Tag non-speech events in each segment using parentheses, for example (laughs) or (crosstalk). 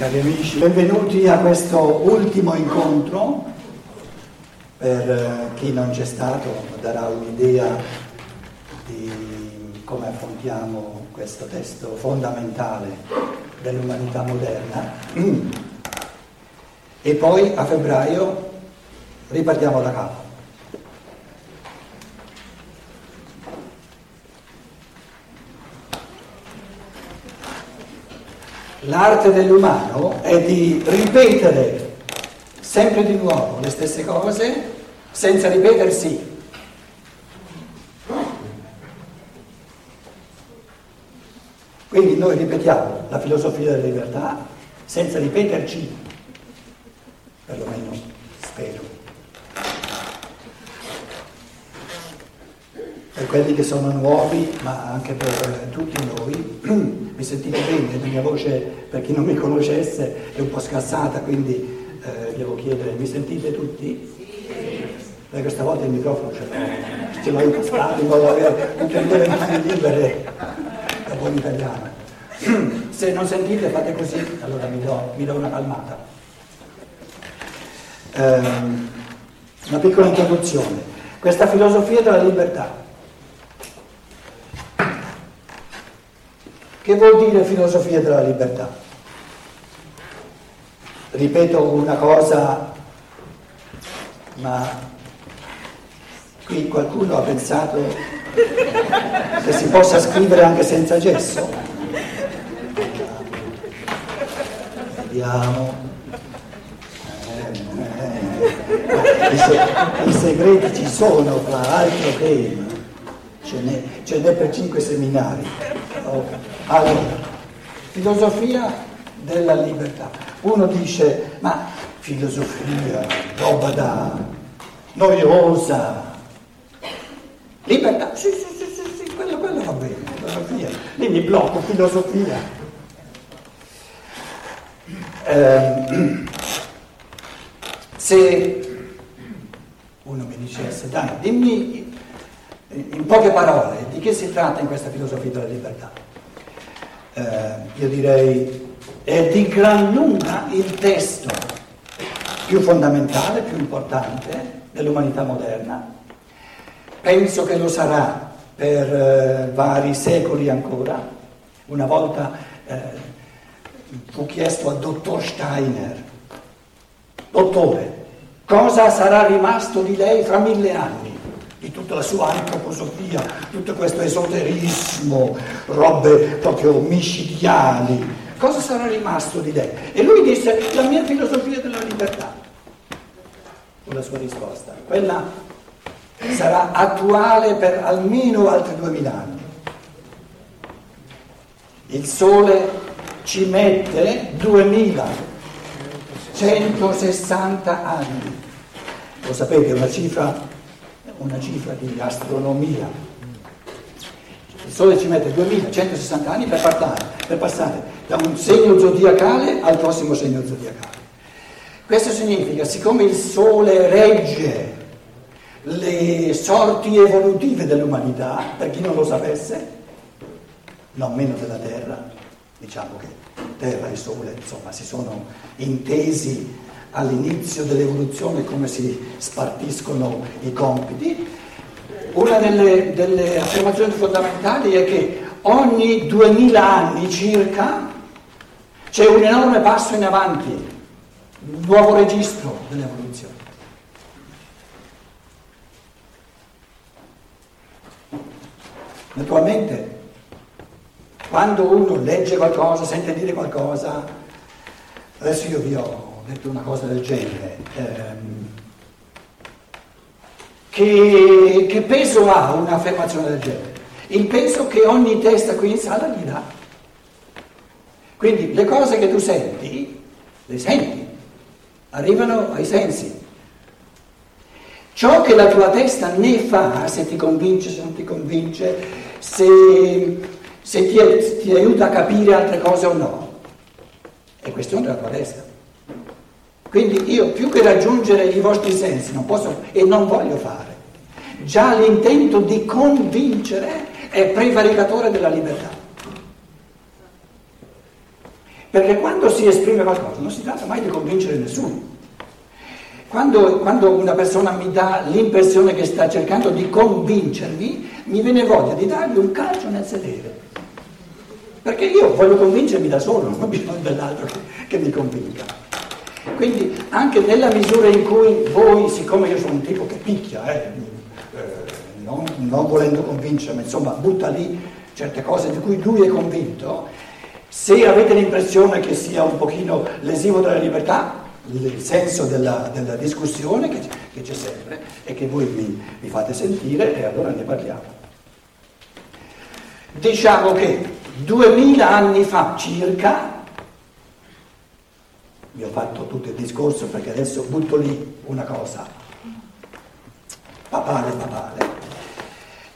Cari amici, benvenuti a questo ultimo incontro. Per eh, chi non c'è stato darà un'idea di come affrontiamo questo testo fondamentale dell'umanità moderna. E poi a febbraio ripartiamo da capo. L'arte dell'umano è di ripetere sempre di nuovo le stesse cose senza ripetersi. Quindi noi ripetiamo la filosofia della libertà senza ripeterci, perlomeno spero. Per quelli che sono nuovi, ma anche per tutti noi, (clears throat) mi sentite bene? La mia voce, per chi non mi conoscesse, è un po' scassata, quindi eh, devo chiedere, mi sentite tutti? Perché questa volta il microfono ce l'ho, ce l'ho impostato in modo da avere tutte le mani libere, da buon italiano. (clears throat) Se non sentite fate così, allora mi do, mi do una calmata. Eh, una piccola introduzione. Questa filosofia della libertà Che vuol dire filosofia della libertà? Ripeto una cosa, ma qui qualcuno ha pensato che si possa scrivere anche senza gesso? Vediamo. Eh, eh. I, se- I, segreti ci sono, fra altro che ce n'è, ce n'è per cinque seminari. Oh. Allora, filosofia della libertà. Uno dice, ma filosofia, roba da noiosa. Libertà, sì, sì, sì, sì, sì quello, quello va bene, filosofia. Lì mi blocco, filosofia. Eh, se uno mi dicesse, dai, dimmi in poche parole di che si tratta in questa filosofia della libertà eh, io direi, è di gran lunga il testo più fondamentale, più importante dell'umanità moderna. Penso che lo sarà per eh, vari secoli ancora. Una volta eh, fu chiesto al dottor Steiner, dottore, cosa sarà rimasto di lei fra mille anni? Di tutta la sua antroposofia, tutto questo esoterismo, robe proprio micidiali. Cosa sarà rimasto di lei? E lui disse la mia filosofia della libertà. Fu la sua risposta. Quella sarà attuale per almeno altri duemila anni. Il Sole ci mette 2160 anni. Lo sapete, è una cifra una cifra di astronomia. Il Sole ci mette 2160 anni per, partare, per passare da un segno zodiacale al prossimo segno zodiacale. Questo significa, siccome il Sole regge le sorti evolutive dell'umanità, per chi non lo sapesse, non meno della Terra, diciamo che Terra e Sole insomma, si sono intesi all'inizio dell'evoluzione come si spartiscono i compiti, una delle, delle affermazioni fondamentali è che ogni 2000 anni circa c'è un enorme passo in avanti, un nuovo registro dell'evoluzione. Naturalmente, quando uno legge qualcosa, sente dire qualcosa, adesso io vi ho detto una cosa del genere. Ehm, che, che peso ha un'affermazione del genere? Il peso che ogni testa qui in sala gli dà. Quindi le cose che tu senti, le senti, arrivano ai sensi. Ciò che la tua testa ne fa, se ti convince, se non ti convince, se, se ti, ti aiuta a capire altre cose o no, è questione della tua testa. Quindi io più che raggiungere i vostri sensi non posso e non voglio fare. Già l'intento di convincere è prevaricatore della libertà. Perché quando si esprime qualcosa non si tratta mai di convincere nessuno. Quando, quando, una persona mi dà l'impressione che sta cercando di convincermi, mi viene voglia di dargli un calcio nel sedere. Perché io voglio convincermi da solo, non ho bisogno dell'altro che, che mi convinca. Quindi anche nella misura in cui voi, siccome io sono un tipo che picchia, eh, eh, non, non volendo convincermi, insomma butta lì certe cose di cui lui è convinto, se avete l'impressione che sia un pochino lesivo della libertà, il senso della, della discussione che, che, c'è sempre e che voi mi, mi fate sentire e allora ne parliamo. Diciamo che duemila anni fa circa, vi ho fatto tutto il discorso perché adesso butto lì una cosa, papale papale,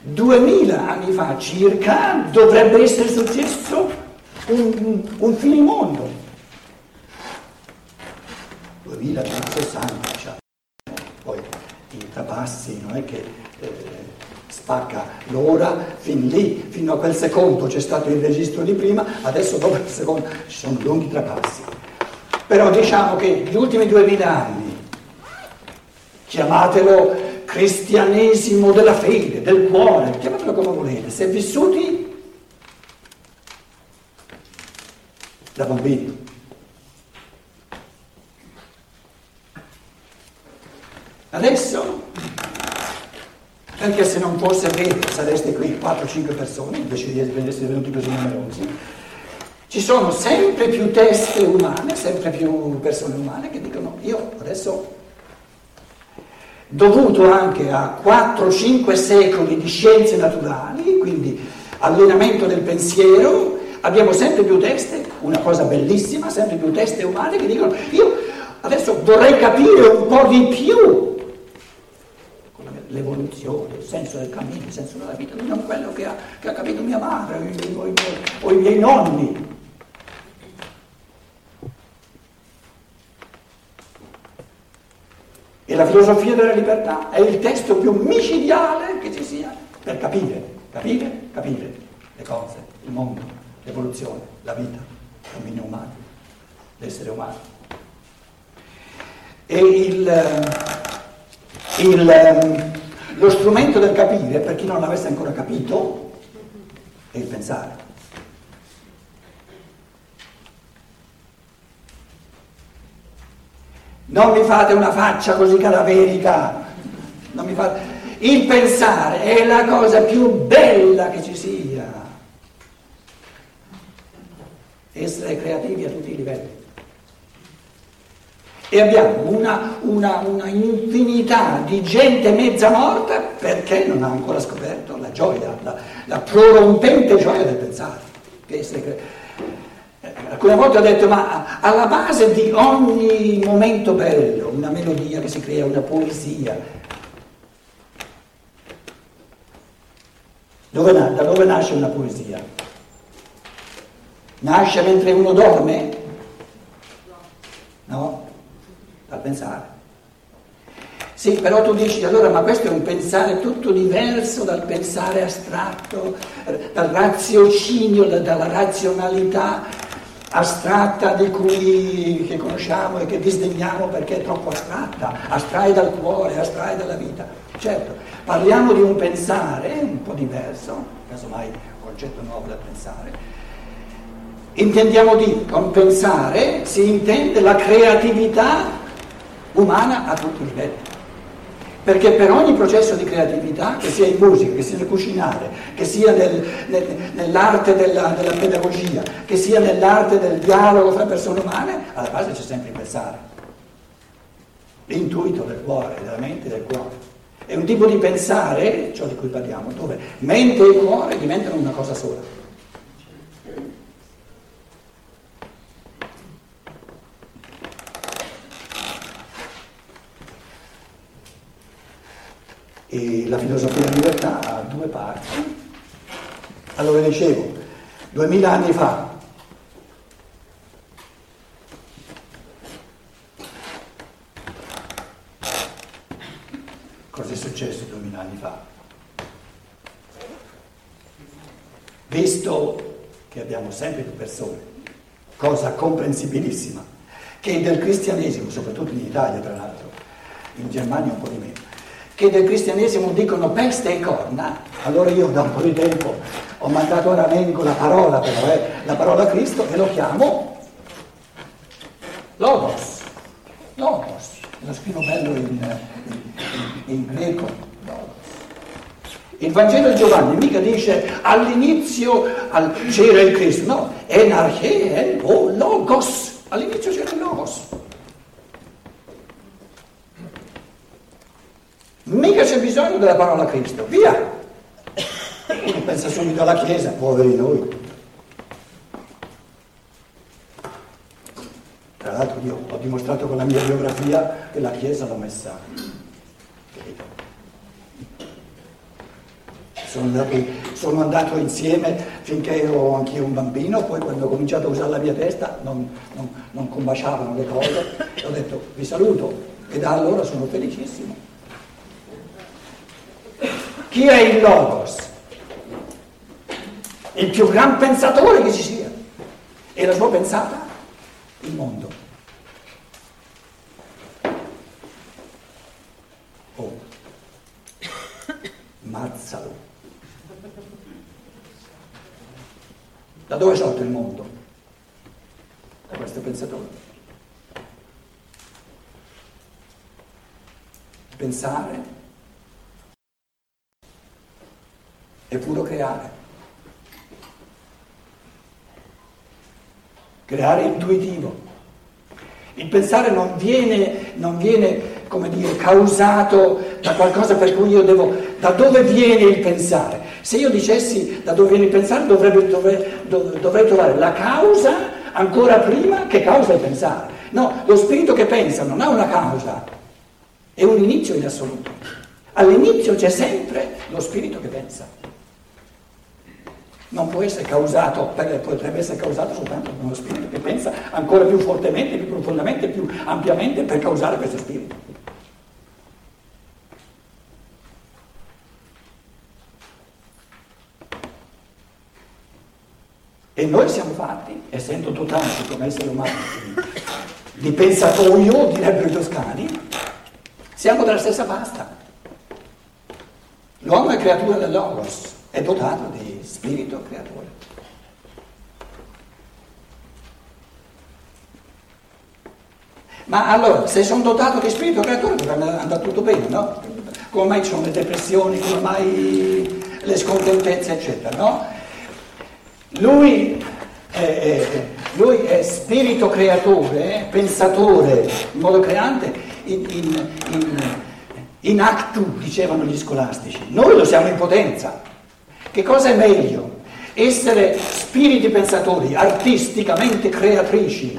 duemila anni fa circa dovrebbe essere successo un, un finimondo 2160, cioè. poi i trapassi non è che eh, spacca l'ora fin lì, fino a quel secondo c'è stato il registro di prima, adesso dopo il secondo ci sono lunghi trapassi. Però diciamo che gli ultimi duemila anni, chiamatelo cristianesimo della fede, del cuore, chiamatelo come volete, se vissuti da bambini. Adesso, anche se non fosse vero, sareste qui 4-5 persone, invece di essere venuti così numerosi, ci sono sempre più teste umane, sempre più persone umane che dicono io adesso, dovuto anche a 4-5 secoli di scienze naturali, quindi allenamento del pensiero, abbiamo sempre più teste, una cosa bellissima, sempre più teste umane che dicono io adesso vorrei capire un po' di più l'evoluzione, il senso del cammino, il senso della vita, non quello che ha, che ha capito mia madre o i, miei, o i miei nonni. E la filosofia della libertà è il testo più micidiale che ci sia per capire, capire, capire le cose, il mondo, l'evoluzione, la vita, il cammino umano, l'essere umano. E il, il lo strumento del capire, per chi non l'avesse ancora capito, è il pensare. Non mi fate una faccia così cadaverica. Fate... Il pensare è la cosa più bella che ci sia. Essere creativi a tutti i livelli e abbiamo una, una, una, infinità di gente mezza morta perché non ha ancora scoperto la gioia, la, la prorompente gioia del pensare. Eh, alcune volte ho detto, ma alla base di ogni momento bello, una melodia che si crea, una poesia, dove, da dove nasce una poesia? Nasce mentre uno dorme? No? a pensare. Sì, però tu dici allora ma questo è un pensare tutto diverso dal pensare astratto, dal raziocinio, dalla razionalità astratta di cui che conosciamo e che disdegniamo perché è troppo astratta, astrae dal cuore, astrae dalla vita. Certo, parliamo di un pensare un po' diverso, casomai un concetto nuovo da pensare. Intendiamo di con pensare si intende la creatività umana a tutti i livelli. Perché per ogni processo di creatività, che sia in musica, che sia nel cucinare, che sia nel, nel, nell'arte della, della, pedagogia, che sia nell'arte del dialogo fra persone umane, alla base c'è sempre il pensare. L'intuito del cuore, della mente e del cuore. È un tipo di pensare, ciò di cui parliamo, dove mente e cuore diventano una cosa sola. E la filosofia della libertà ha due parti. Allora dicevo, duemila anni fa, cosa è successo duemila anni fa? Visto che abbiamo sempre più persone cosa comprensibilissima, che del cristianesimo, soprattutto in Italia tra l'altro, in Germania un po' di meno, che del cristianesimo dicono peste e corna, allora io da un po' di tempo ho mandato a Ramengo la parola però, eh, la parola Cristo e lo chiamo Logos, Logos, lo scrivo bello in, in, in greco, Logos. Il Vangelo di Giovanni mica dice all'inizio al, c'era il Cristo, no, enarche, o Logos, all'inizio c'era il Logos. Mica c'è bisogno della parola Cristo, via! Uno pensa subito alla Chiesa, poveri noi. Tra l'altro io ho dimostrato con la mia biografia che la Chiesa l'ho messa. Sono andato, sono andato insieme finché ero anch'io un bambino, poi quando ho cominciato a usare la mia testa non, non, non combaciavano le cose, ho detto vi saluto e da allora sono felicissimo. Chi è il Logos? Il più gran pensatore che ci sia. E la sua pensata? Il mondo. Oh, mazzalo. Da dove è sorto il mondo? Da questo pensatore. Pensare è puro creare. Creare intuitivo. Il pensare non viene, non viene, come dire, causato da qualcosa per cui io devo... Da dove viene il pensare? Se io dicessi da dove viene il pensare dovrei, dovrei, dovrei trovare la causa ancora prima che causa il pensare. No, lo spirito che pensa non ha una causa, è un inizio in assoluto. All'inizio c'è sempre lo spirito che pensa non può essere causato, potrebbe essere causato soltanto da uno spirito che pensa ancora più fortemente, più profondamente, più ampiamente per causare questo spirito. E noi siamo fatti, essendo dotati come esseri umani di pensatoio, direbbero i toscani, siamo della stessa pasta. L'uomo è creatura del Logos, è dotato di spirito creatore. Ma allora, se sono dotato di spirito creatore dovrebbe andare tutto bene, no? Come mai ci sono le depressioni, come mai le scontentezze, eccetera, no? Lui è, è, lui è spirito creatore, pensatore, in modo creante, in, in, in, in actu, dicevano gli scolastici. Noi lo siamo in potenza. Che cosa è meglio? Essere spiriti pensatori, artisticamente creatrici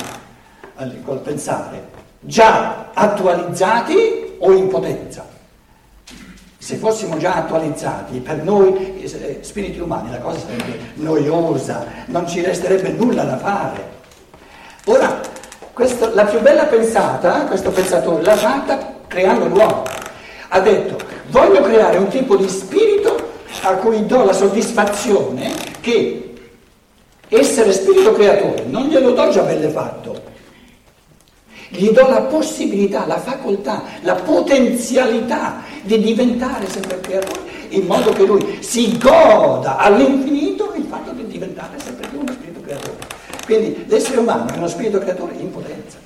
col pensare, già attualizzati o in potenza? Se fossimo già attualizzati, per noi eh, spiriti umani la cosa sarebbe noiosa, non ci resterebbe nulla da fare. Ora, questo, la più bella pensata, questo pensatore, l'ha fatta creando l'uomo. Ha detto, voglio creare un tipo di spirito a cui do la soddisfazione che essere spirito creatore non glielo do già belle fatto, gli do la possibilità, la facoltà, la potenzialità di diventare sempre creatore, in modo che lui si goda all'infinito il fatto di diventare sempre più uno spirito creatore. Quindi l'essere umano è uno spirito creatore in potenza.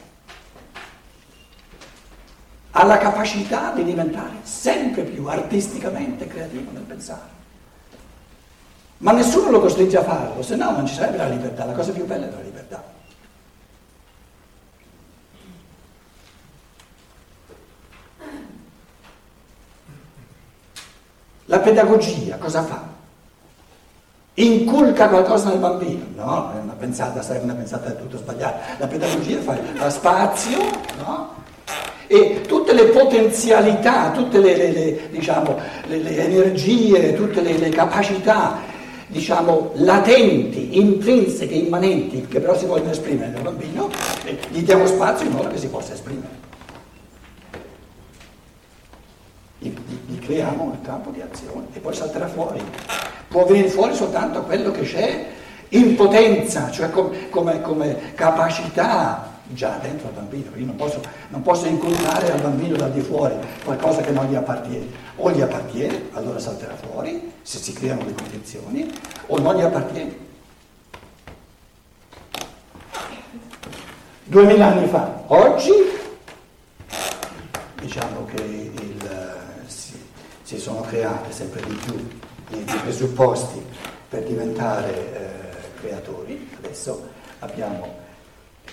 Ha la capacità di diventare sempre più artisticamente creativo nel pensare. Ma nessuno lo costringe a farlo, se no non ci sarebbe la libertà, la cosa più bella è la libertà. La pedagogia cosa fa? Inculca qualcosa nel bambino? No, è una pensata, sarebbe una pensata del tutto sbagliata. La pedagogia fa, fa spazio, no? E tutte le potenzialità, tutte le, le, le, diciamo, le energie, tutte le capacità diciamo, latenti, intrinseche, immanenti, che però si vogliono esprimere nel bambino, gli diamo spazio in modo che si possa esprimere. Gli, creiamo un campo di azione e poi salterà fuori. Può venire fuori soltanto quello che c'è impotenza, cioè come, come, come capacità già dentro al bambino. Io non posso, non posso incontrare al bambino da di fuori qualcosa che non gli appartiene. O gli appartiene, allora salterà fuori, se si creano le condizioni, o non gli appartiene. Duemila anni fa, oggi diciamo che il, si, si, sono create sempre di più i, presupposti per diventare eh, creatori, adesso abbiamo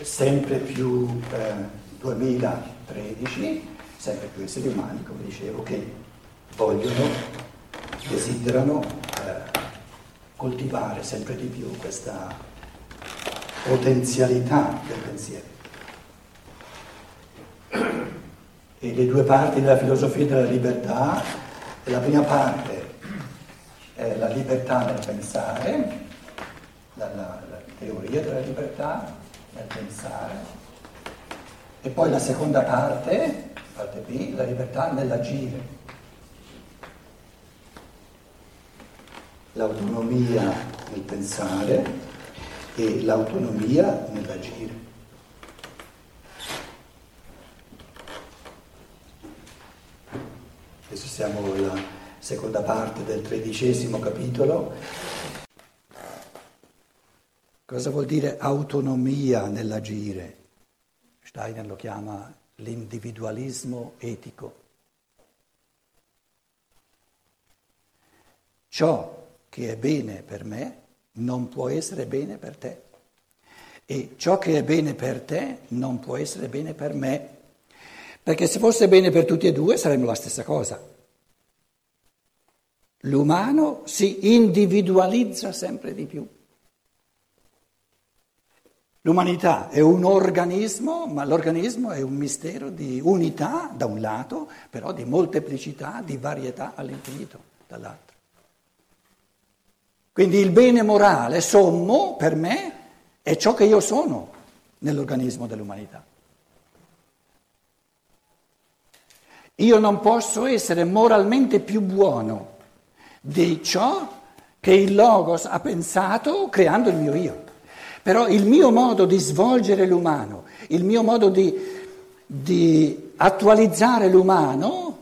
sempre più eh, 2013, sempre più esseri umani, come dicevo, che vogliono, desiderano eh, coltivare sempre di più questa potenzialità del pensiero. E le due parti della filosofia della libertà, la prima parte è la libertà nel pensare, la, la, la teoria della libertà nel pensare, e poi la seconda parte, parte B, la libertà nell'agire. L'autonomia nel pensare e l'autonomia nell'agire. Adesso siamo alla seconda parte del tredicesimo capitolo. Cosa vuol dire autonomia nell'agire? Steiner lo chiama l'individualismo etico. Ciò che è bene per me non può essere bene per te. E ciò che è bene per te non può essere bene per me. Perché se fosse bene per tutti e due saremmo la stessa cosa. L'umano si individualizza sempre di più. L'umanità è un organismo, ma l'organismo è un mistero di unità da un lato, però di molteplicità, di varietà all'infinito dall'altro. Quindi il bene morale sommo per me è ciò che io sono nell'organismo dell'umanità. Io non posso essere moralmente più buono di ciò che il Logos ha pensato creando il mio io. Però il mio modo di svolgere l'umano, il mio modo di, di attualizzare l'umano,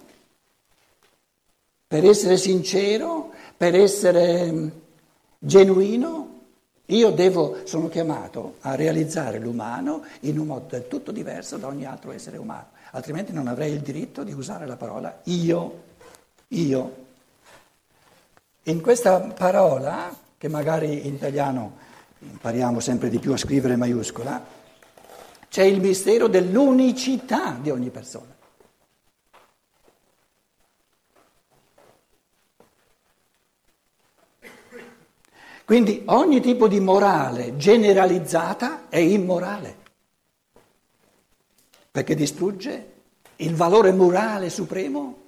per essere sincero, per essere genuino, io devo, sono chiamato a realizzare l'umano in un modo del tutto diverso da ogni altro essere umano, altrimenti non avrei il diritto di usare la parola io, io. In questa parola, che magari in italiano impariamo sempre di più a scrivere maiuscola, c'è il mistero dell'unicità di ogni persona. Quindi ogni tipo di morale generalizzata è immorale, perché distrugge il valore morale supremo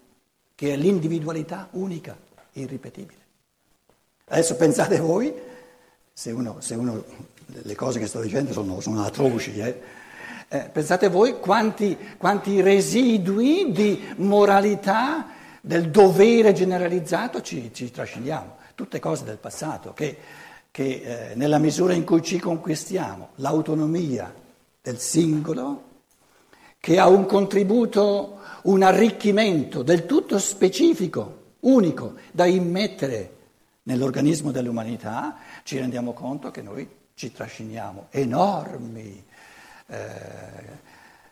che è l'individualità unica, irripetibile. Adesso pensate voi, se uno, se uno le cose che sto dicendo sono, sono atroci, eh? Eh, pensate voi quanti, quanti residui di moralità, del dovere generalizzato ci, ci trasciniamo tutte cose del passato che, che eh, nella misura in cui ci conquistiamo l'autonomia del singolo, che ha un contributo, un arricchimento del tutto specifico, unico, da immettere nell'organismo dell'umanità, ci rendiamo conto che noi ci trasciniamo enormi, eh,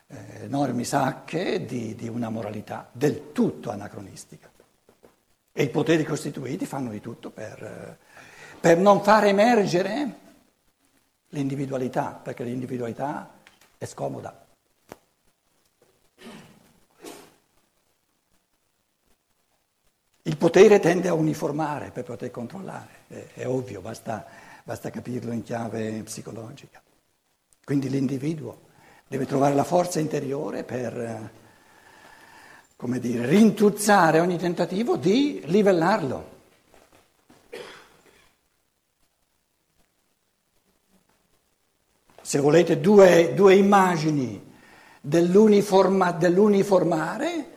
eh, enormi sacche di, di una moralità del tutto anacronistica. E i poteri costituiti fanno di tutto per, per non far emergere l'individualità, perché l'individualità è scomoda. Il potere tende a uniformare per poter controllare, è, è ovvio, basta, basta capirlo in chiave psicologica. Quindi l'individuo deve trovare la forza interiore per come dire, rintuzzare ogni tentativo di livellarlo. Se volete due, due immagini dell'uniforma, dell'uniformare,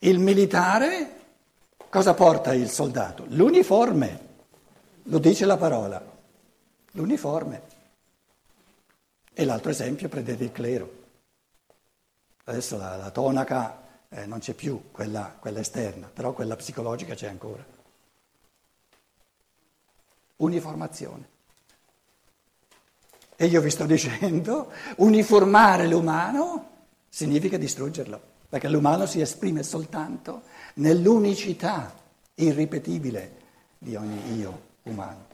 il militare cosa porta il soldato? L'uniforme, lo dice la parola. l'uniforme. E l'altro esempio prendete il clero. Adesso la, la tonaca eh, non c'è più, quella, quella esterna, però quella psicologica c'è ancora. Uniformazione. E io vi sto (laughs) dicendo, uniformare l'umano significa distruggerlo, perché l'umano si esprime soltanto nell'unicità irripetibile di ogni io umano.